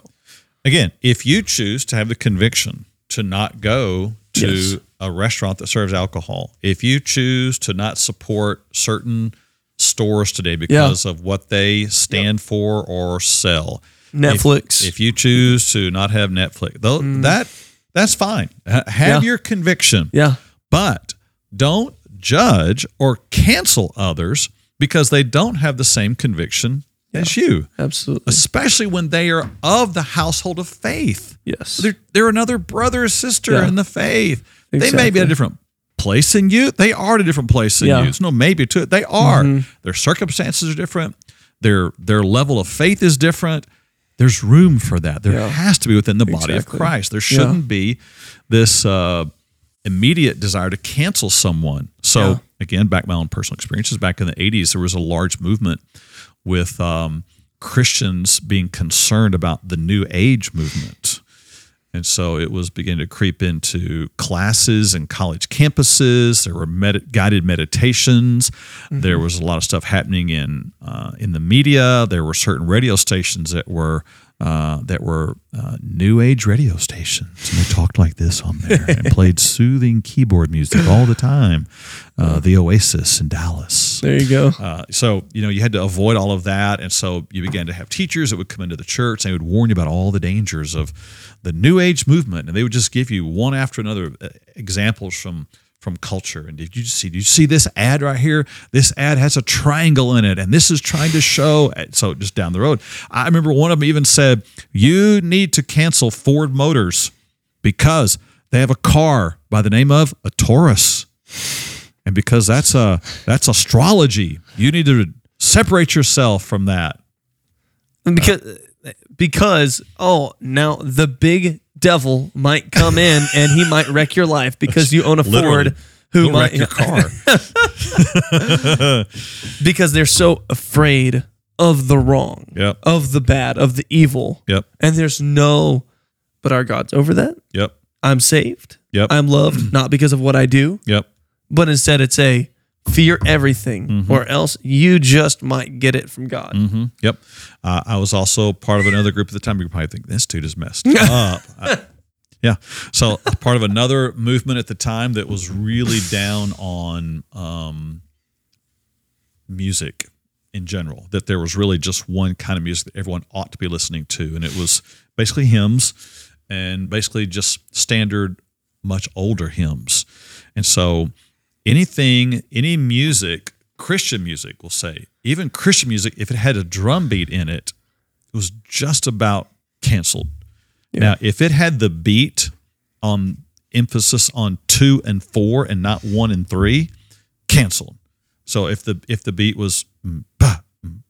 Again, if you choose to have the conviction to not go to Yes. a restaurant that serves alcohol, if you choose to not support certain stores today because of what they stand for or sell, Netflix. If, if you choose to not have Netflix, though, mm. that that's fine. Have Yeah. your conviction. yeah. But don't judge or cancel others because they don't have the same conviction as you, Absolutely. especially when they are of the household of faith. Yes. They're, they're another brother or sister Yeah. in the faith. They may be a different place than you. They are at a different place than Yeah. Mm-hmm. you. It's no maybe to it. They are. Their circumstances are different. Their their level of faith is different. There's room for that. There Yeah. has to be within the body of Christ. There shouldn't be this uh, immediate desire to cancel someone. So Yeah. again, back my own personal experiences. Back in the '80s, there was a large movement with um, Christians being concerned about the New Age movement. And so it was beginning to creep into classes and college campuses. There were med- guided meditations. There was a lot of stuff happening in uh, in the media. There were certain radio stations that were uh, that were uh, new age radio stations, and they talked like this on there and (laughs) played soothing keyboard music all the time. Uh, the Oasis in Dallas. There you go. Uh, so you know you had to avoid all of that, and so you began to have teachers that would come into the church. And they would warn you about all the dangers of the New Age movement, and they would just give you one after another uh, examples from from culture. And did you see? Did you see this ad right here? This ad has a triangle in it, and this is trying to show. So just down the road, I remember one of them even said, "You need to cancel Ford Motors because they have a car by the name of a Taurus." and because that's a that's astrology you need to separate yourself from that because because oh now the big devil might come in and he might wreck your life because you own a Literally. Ford who He'll might wreck your car (laughs) because they're so afraid of the wrong, Yep. of the bad, of the evil, yep and there's no but our God's over that. yep I'm saved. Yep. I'm loved not because of what I do, yep but instead it's a fear everything Mm-hmm. or else you just might get it from God. hmm yep uh, i was also part of another group at the time. You probably think this dude is messed (laughs) up. I- yeah. So part of another movement at the time that was really down on um, music in general that there was really just one kind of music that everyone ought to be listening to. And it was basically hymns and basically just standard much older hymns. And so anything any music christian music we'll say even christian music if it had a drum beat in it it was just about canceled now if it had the beat on emphasis on two and four and not one and three canceled so if the if the beat was mm, ba, mm,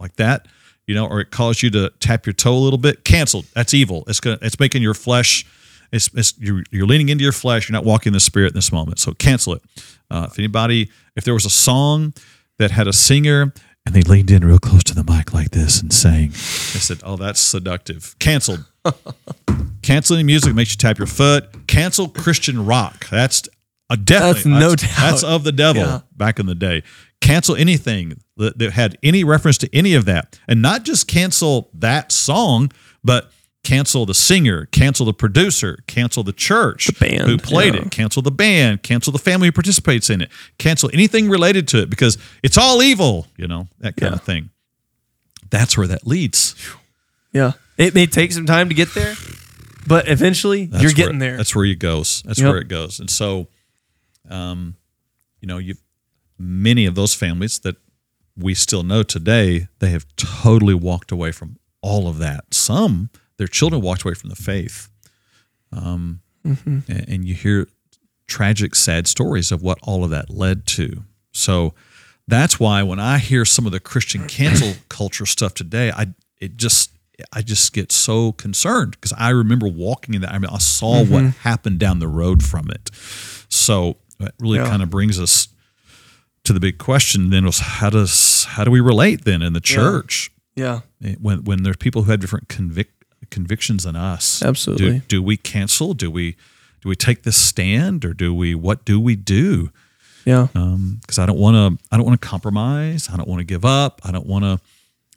like that, you know, or it caused you to tap your toe a little bit, canceled. That's evil. It's gonna it's making your flesh. It's, it's you're, you're leaning into your flesh. You're not walking in the spirit in this moment. So cancel it. Uh, if anybody, if there was a song that had a singer and they leaned in real close to the mic like this and sang, I said, "Oh, that's seductive." Canceled. (laughs) Canceling music makes you tap your foot. Cancel Christian rock. That's a definitely That's no doubt. That's of the devil Yeah. back in the day. Cancel anything that, that had any reference to any of that, and not just cancel that song, but cancel the singer, cancel the producer, cancel the church the band, who played yeah. it, cancel the band, cancel the family who participates in it, cancel anything related to it because it's all evil. You know that kind Yeah. of thing. That's where that leads. Yeah. It may take some time to get there, but eventually That's you're getting there. That's where you goes. That's Yep. where it goes. And so, um, you know, you many of those families that we still know today, they have totally walked away from all of that. Some their children walked away from the faith. Um, Mm-hmm. and, and you hear tragic, sad stories of what all of that led to. So that's why when I hear some of the Christian cancel (clears throat) culture stuff today, I it just I just get so concerned because I remember walking in that. I mean, I saw what happened down the road from it. So it really Yeah. kind of brings us to the big question. Then was how does how do we relate then in the church yeah. when when there's people who have different convic- convictions than us? Absolutely. Do, do we cancel? Do we do we take this stand or do we what do we do? Yeah. Um, because I don't want to. I don't want to compromise. I don't want to give up. I don't want to.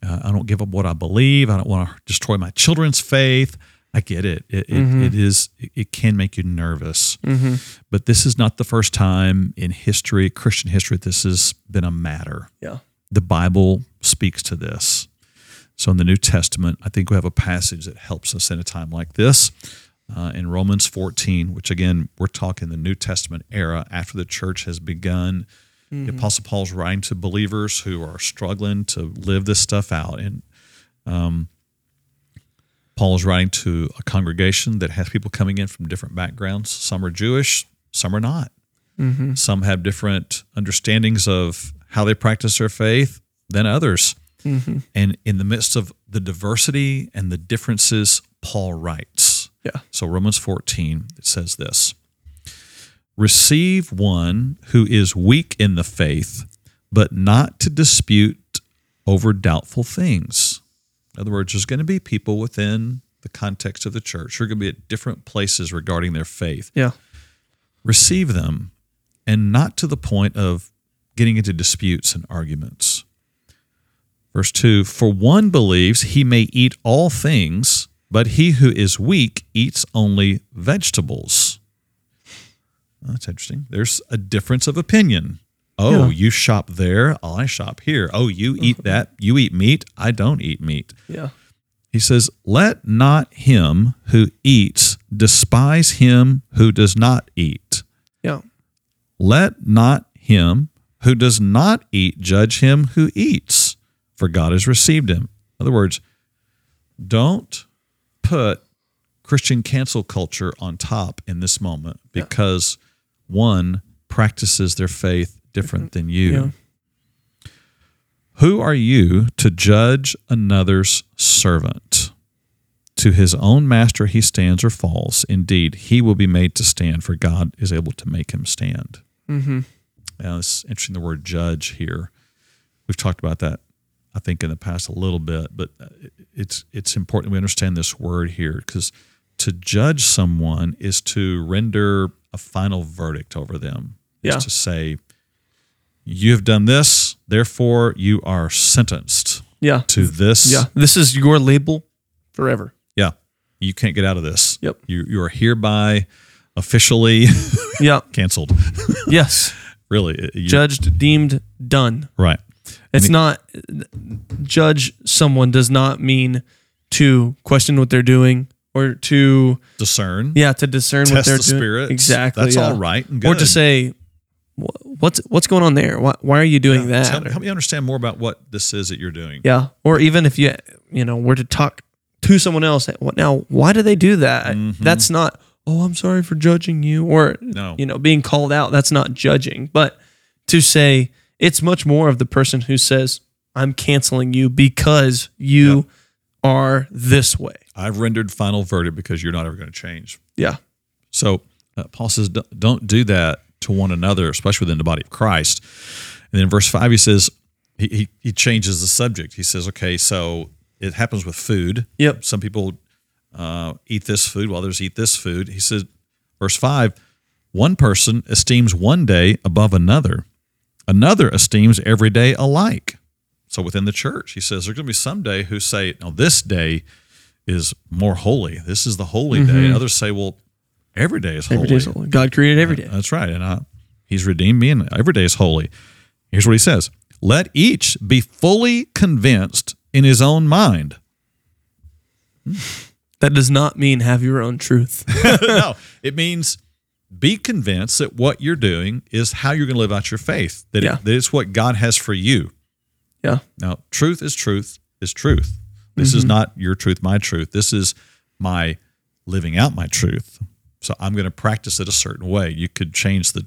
Uh, I don't give up what I believe. I don't want to destroy my children's faith. I get it. It, it, mm-hmm. it is. It, it can make you nervous. Mm-hmm. But this is not the first time in history, Christian history, this has been a matter. Yeah. The Bible speaks to this. So in the New Testament, I think we have a passage that helps us in a time like this. Uh, in Romans 14, which again, we're talking the New Testament era after the church has begun The Apostle Paul's writing to believers who are struggling to live this stuff out. And um, Paul is writing to a congregation that has people coming in from different backgrounds. Some are Jewish, some are not. Some have different understandings of how they practice their faith than others. Mm-hmm. And in the midst of the diversity and the differences, Paul writes. Yeah. So Romans 14, it says this Receive one who is weak in the faith, but not to dispute over doubtful things. In other words, there's going to be people within the context of the church who are going to be at different places regarding their faith. Yeah. Receive them, and not to the point of getting into disputes and arguments. Verse 2 For one believes he may eat all things, but he who is weak eats only vegetables. That's interesting. There's a difference of opinion. Oh, Yeah. you shop there, I shop here. Oh, you (laughs) eat that, you eat meat, I don't eat meat. Yeah. He says, Let not him who eats despise him who does not eat. Yeah. Let not him who does not eat judge him who eats, for God has received him. In other words, don't put Christian cancel culture on top in this moment because one practices their faith different than you. Yeah. Who are you to judge another's servant? To his own master he stands or falls. Indeed, he will be made to stand, for God is able to make him stand. Mm-hmm. Now, it's interesting the word judge here. We've talked about that, I think, in the past a little bit, but uh, it's it's important we understand this word here because to judge someone is to render a final verdict over them. Yeah. Is to say, you have done this, therefore you are sentenced Yeah. to this. Yeah. This is your label forever. Yeah. You can't get out of this. Yep. You you are hereby officially Yeah. (laughs) canceled. yes. (laughs) really. You- Judged, deemed, done. Right. It's mean- not judge someone does not mean to question what they're doing or to Discern. yeah to discern what Test they're the doing. spirits. Exactly. That's yeah. all right and Or to say what's what's going on there? Why, why are you doing that? Tell, help me understand more about what this is that you're doing. Yeah. Or even if you you know were to talk to someone else, what now? Why do they do that? Mm-hmm. That's not. Oh, I'm sorry for judging you, or No. you know, being called out. That's not judging, but to say it's much more of the person who says, "I'm canceling you because you are this way." I've rendered final verdict because you're not ever going to change. Yeah. So uh, Paul says, "Don't- don't do that to one another, especially within the body of Christ. And then in verse five, he says, he, he, he changes the subject. He says, okay, so it happens with food. Yep. Some people uh, eat this food while others eat this food. He says, verse five, one person esteems one day above another, another esteems every day alike. So within the church, he says there's going to be some day who say, "No, this day is more holy. This is the holy day." And others say, "Well, every day is holy." Every day's holy. God created every day. That's right, and uh, He's redeemed me, and every day is holy. Here's what He says: Let each be fully convinced in his own mind. That does not mean have your own truth. (laughs) no, it means be convinced that what you're doing is how you're going to live out your faith. That, Yeah. it, that it's what God has for you. yeah. Now, truth is truth is truth. This Mm-hmm. is not your truth, my truth. This is my living out my truth. So I'm going to practice it a certain way. You could change the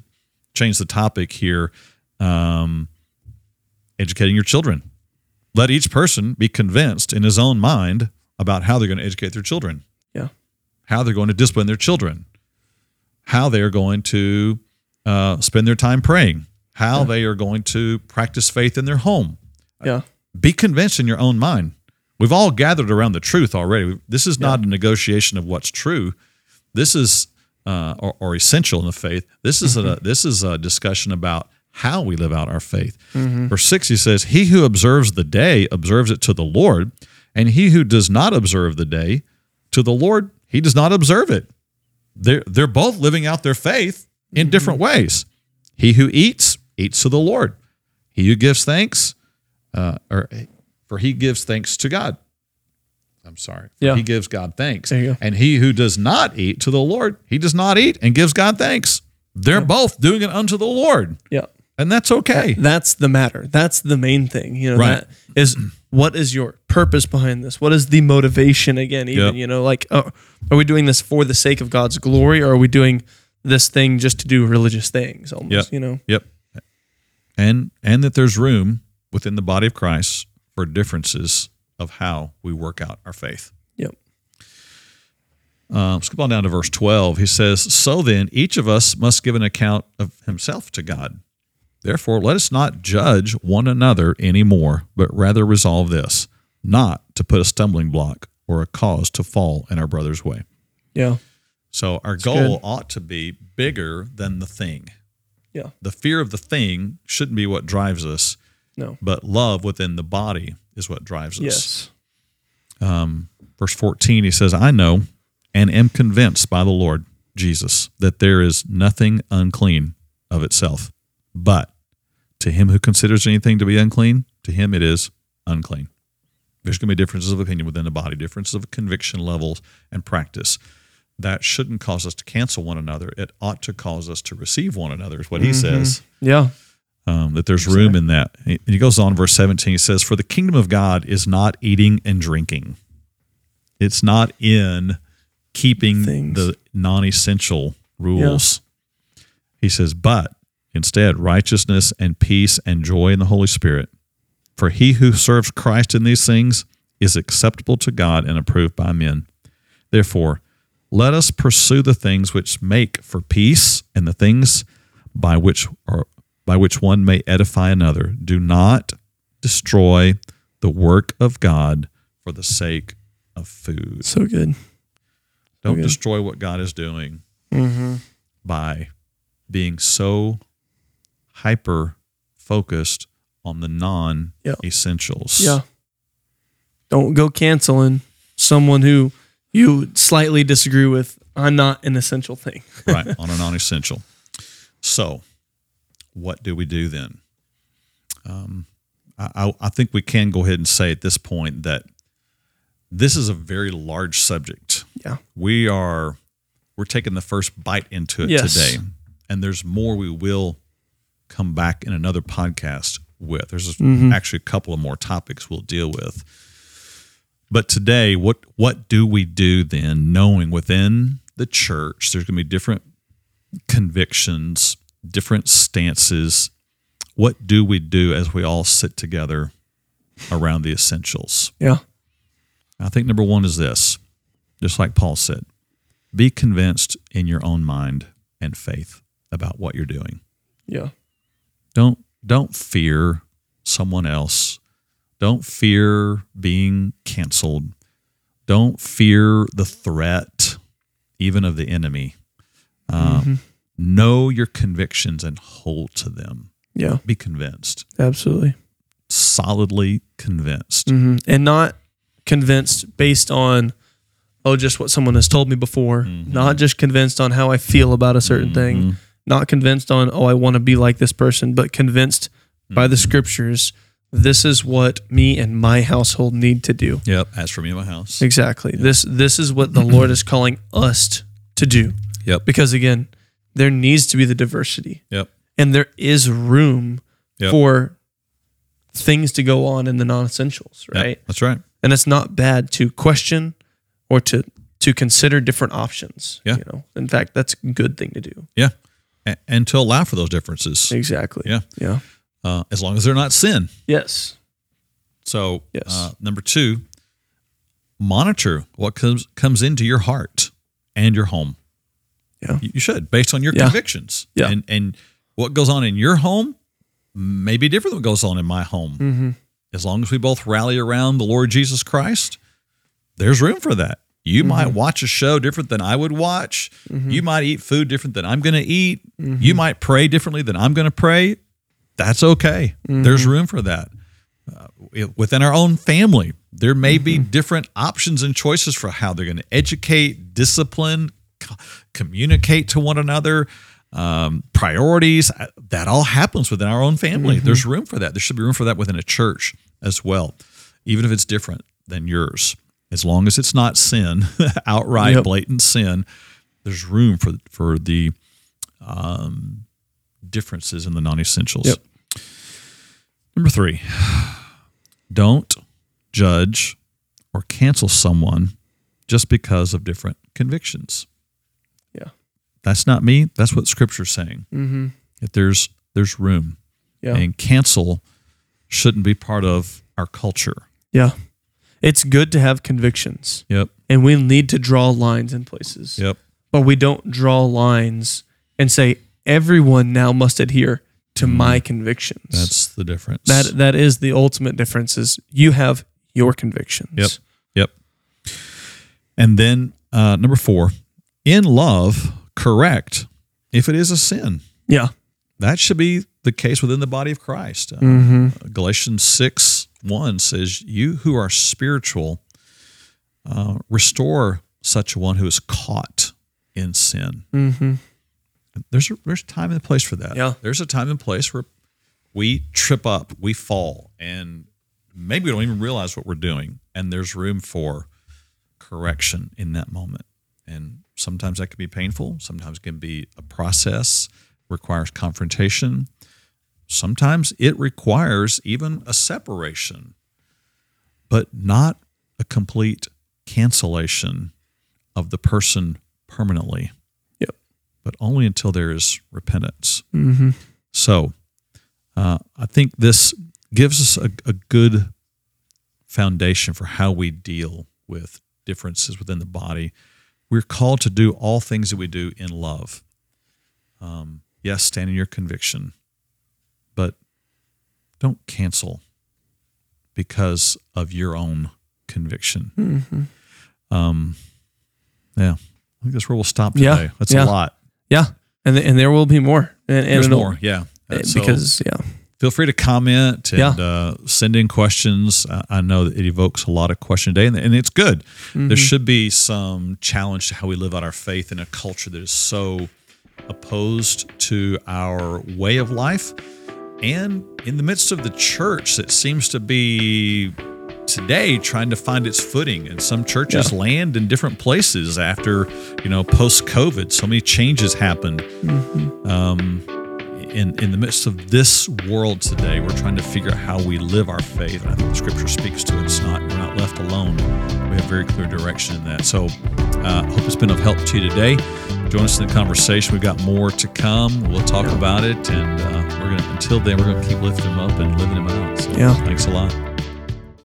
change the topic here. Um, educating your children. Let each person be convinced in his own mind about how they're going to educate their children, Yeah. how they're going to discipline their children, how they are going to uh, spend their time praying, how they are going to practice faith in their home Yeah. be convinced in your own mind. We've all gathered around the truth already. This is not a negotiation of what's true. This is uh, or, or essential in the faith. This is a this is a discussion about how we live out our faith. Verse six, he says, "He who observes the day observes it to the Lord, and he who does not observe the day to the Lord, he does not observe it." They're they're both living out their faith in different ways. He who eats eats to the Lord. He who gives thanks uh, or for he gives thanks to God. I'm sorry. Yeah. He gives God thanks. There you go. And he who does not eat to the Lord, he does not eat and gives God thanks. They're both doing it unto the Lord. Yeah. And that's okay. That's the matter. That's the main thing. You know, Right. that is what is your purpose behind this? What is the motivation again? Even, Yep. you know, like, uh, are we doing this for the sake of God's glory or are we doing this thing just to do religious things almost, Yep. you know? Yep. And and that there's room within the body of Christ for differences of how we work out our faith. Yep. Um, skip on down to verse 12. He says, So then, each of us must give an account of himself to God. Therefore, let us not judge one another anymore, but rather resolve this not to put a stumbling block or a cause to fall in our brother's way. Yeah. So, our goal good. ought to be bigger than the thing. Yeah. The fear of the thing shouldn't be what drives us, No. but love within the body is what drives us. Yes. Um, verse 14 he says i know and am convinced by the lord jesus that there is nothing unclean of itself but to him who considers anything to be unclean to him it is unclean there's going to be differences of opinion within the body differences of conviction levels and practice that shouldn't cause us to cancel one another it ought to cause us to receive one another is what he says Yeah. um, that there's room in that. And he goes on, verse 17, he says, For the kingdom of God is not eating and drinking, it's not in keeping Things. the non essential rules. He says, But instead, righteousness and peace and joy in the Holy Spirit. For he who serves Christ in these things is acceptable to God and approved by men. Therefore, let us pursue the things which make for peace and the things by which are by which one may edify another. Do not destroy the work of God for the sake of food. So good. Don't Okay. destroy what God is doing Mm-hmm. by being so hyper focused on the non essentials. Yeah. Don't go canceling someone who you slightly disagree with on not an essential thing. (laughs) right, on a non essential. So, what do we do then? Um, I, I, I think we can go ahead and say at this point that this is a very large subject. Yeah. We are we're taking the first bite into it Yes. today, and there's more we will come back in another podcast with. There's mm-hmm. actually a couple of more topics we'll deal with. But today, what what do we do then, knowing within the church there's going to be different convictions, different stances. What do we do as we all sit together around the essentials? Yeah. I think number one is this, just like Paul said, be convinced in your own mind and faith about what you're doing. Yeah. Don't don't fear someone else. Don't fear being canceled. Don't fear the threat, even of the enemy. Um, Know your convictions and hold to them. Yeah. Be convinced, Absolutely. solidly convinced. hmm And not convinced based on, oh, just what someone has told me before. Not just convinced on how I feel about a certain thing. Not convinced on, oh, I want to be like this person, but convinced by the mm-hmm. scriptures. This is what me and my household need to do. Yep. As for me and my house. Exactly. This this is what the Lord is calling us to do. Yep. Because again, there needs to be the diversity. Yep. And there is room Yep. for things to go on in the non-essentials, Yep, right? That's right. And it's not bad to question or to to consider different options. Yeah. You know. In fact, that's a good thing to do. Yeah. And to allow for those differences, Exactly. Yeah. Yeah. uh, as long as they're not sin. Yes. So, Yes. uh, number two, monitor what comes comes into your heart and your home. Yeah. You you should, based on your Yeah. convictions. Yeah. And and what goes on in your home may be different than what goes on in my home. Mm-hmm. As long as we both rally around the Lord Jesus Christ, there's room for that. You Mm-hmm. might watch a show different than I would watch. You might eat food different than I'm going to eat. Mm-hmm. You might pray differently than I'm going to pray. That's okay. Mm-hmm. There's room for that. Uh, within our own family, there may be Mm-hmm. different options and choices for how they're going to educate, discipline, co- communicate to one another, um, priorities. Uh, That all happens within our own family. Mm-hmm. There's room for that. There should be room for that within a church as well, even if it's different than yours. As long as it's not sin, (laughs) outright Yep. blatant sin, there's room for for the um, differences in the non-essentials. Yep. Number three, don't judge or cancel someone just because of different convictions. Yeah. That's not me. That's what Scripture's saying. Mm-hmm. That there's there's room, Yeah. and cancel shouldn't be part of our culture. Yeah. It's good to have convictions Yep. and we need to draw lines in places. Yep. But we don't draw lines and say everyone now must adhere to my convictions. That's the difference. that that is the ultimate difference is you have your convictions. Yep. Yep. And then uh, number four, in love, correct if it is a sin. Yeah. That should be the case within the body of Christ. Uh, Mm-hmm. Galatians 6 1 says, You who are spiritual, uh, restore such a one who is caught in sin. Mm-hmm. There's a, there's time and place for that. Yeah. There's a time and place where we trip up, we fall, and maybe we don't even realize what we're doing. And there's room for correction in that moment. And sometimes that can be painful. Sometimes it can be a process, requires confrontation. Sometimes it requires even a separation, but not a complete cancellation of the person permanently Yep. but only until there is repentance. Mm-hmm. So uh, I think this gives us a, a good foundation for how we deal with differences within the body. We're called to do all things that we do in love. Um, yes, stand in your conviction, but don't cancel because of your own conviction. Mm-hmm. Um, yeah, I think that's where we'll stop Yeah, today. That's yeah. a lot. Yeah. And and there will be more. And, and There's more. Yeah. So because yeah. feel free to comment and Yeah. uh, send in questions. I, I know that it evokes a lot of question today, and, and it's good. Mm-hmm. There should be some challenge to how we live out our faith in a culture that is so opposed to our way of life. And in the midst of the church that seems to be today trying to find its footing and some churches Yeah. land in different places after you know post covid so many changes happened Mm-hmm. um, in in the midst of this world today, we're trying to figure out how we live our faith. And I think the Scripture speaks to it. It's not we're not left alone. We have very clear direction in that. So, uh, hope it's been of help to you today. Join us in the conversation. We've got more to come. We'll talk about it, and uh, we're gonna until then we're gonna keep lifting them up and living them out. So, Yeah. thanks a lot.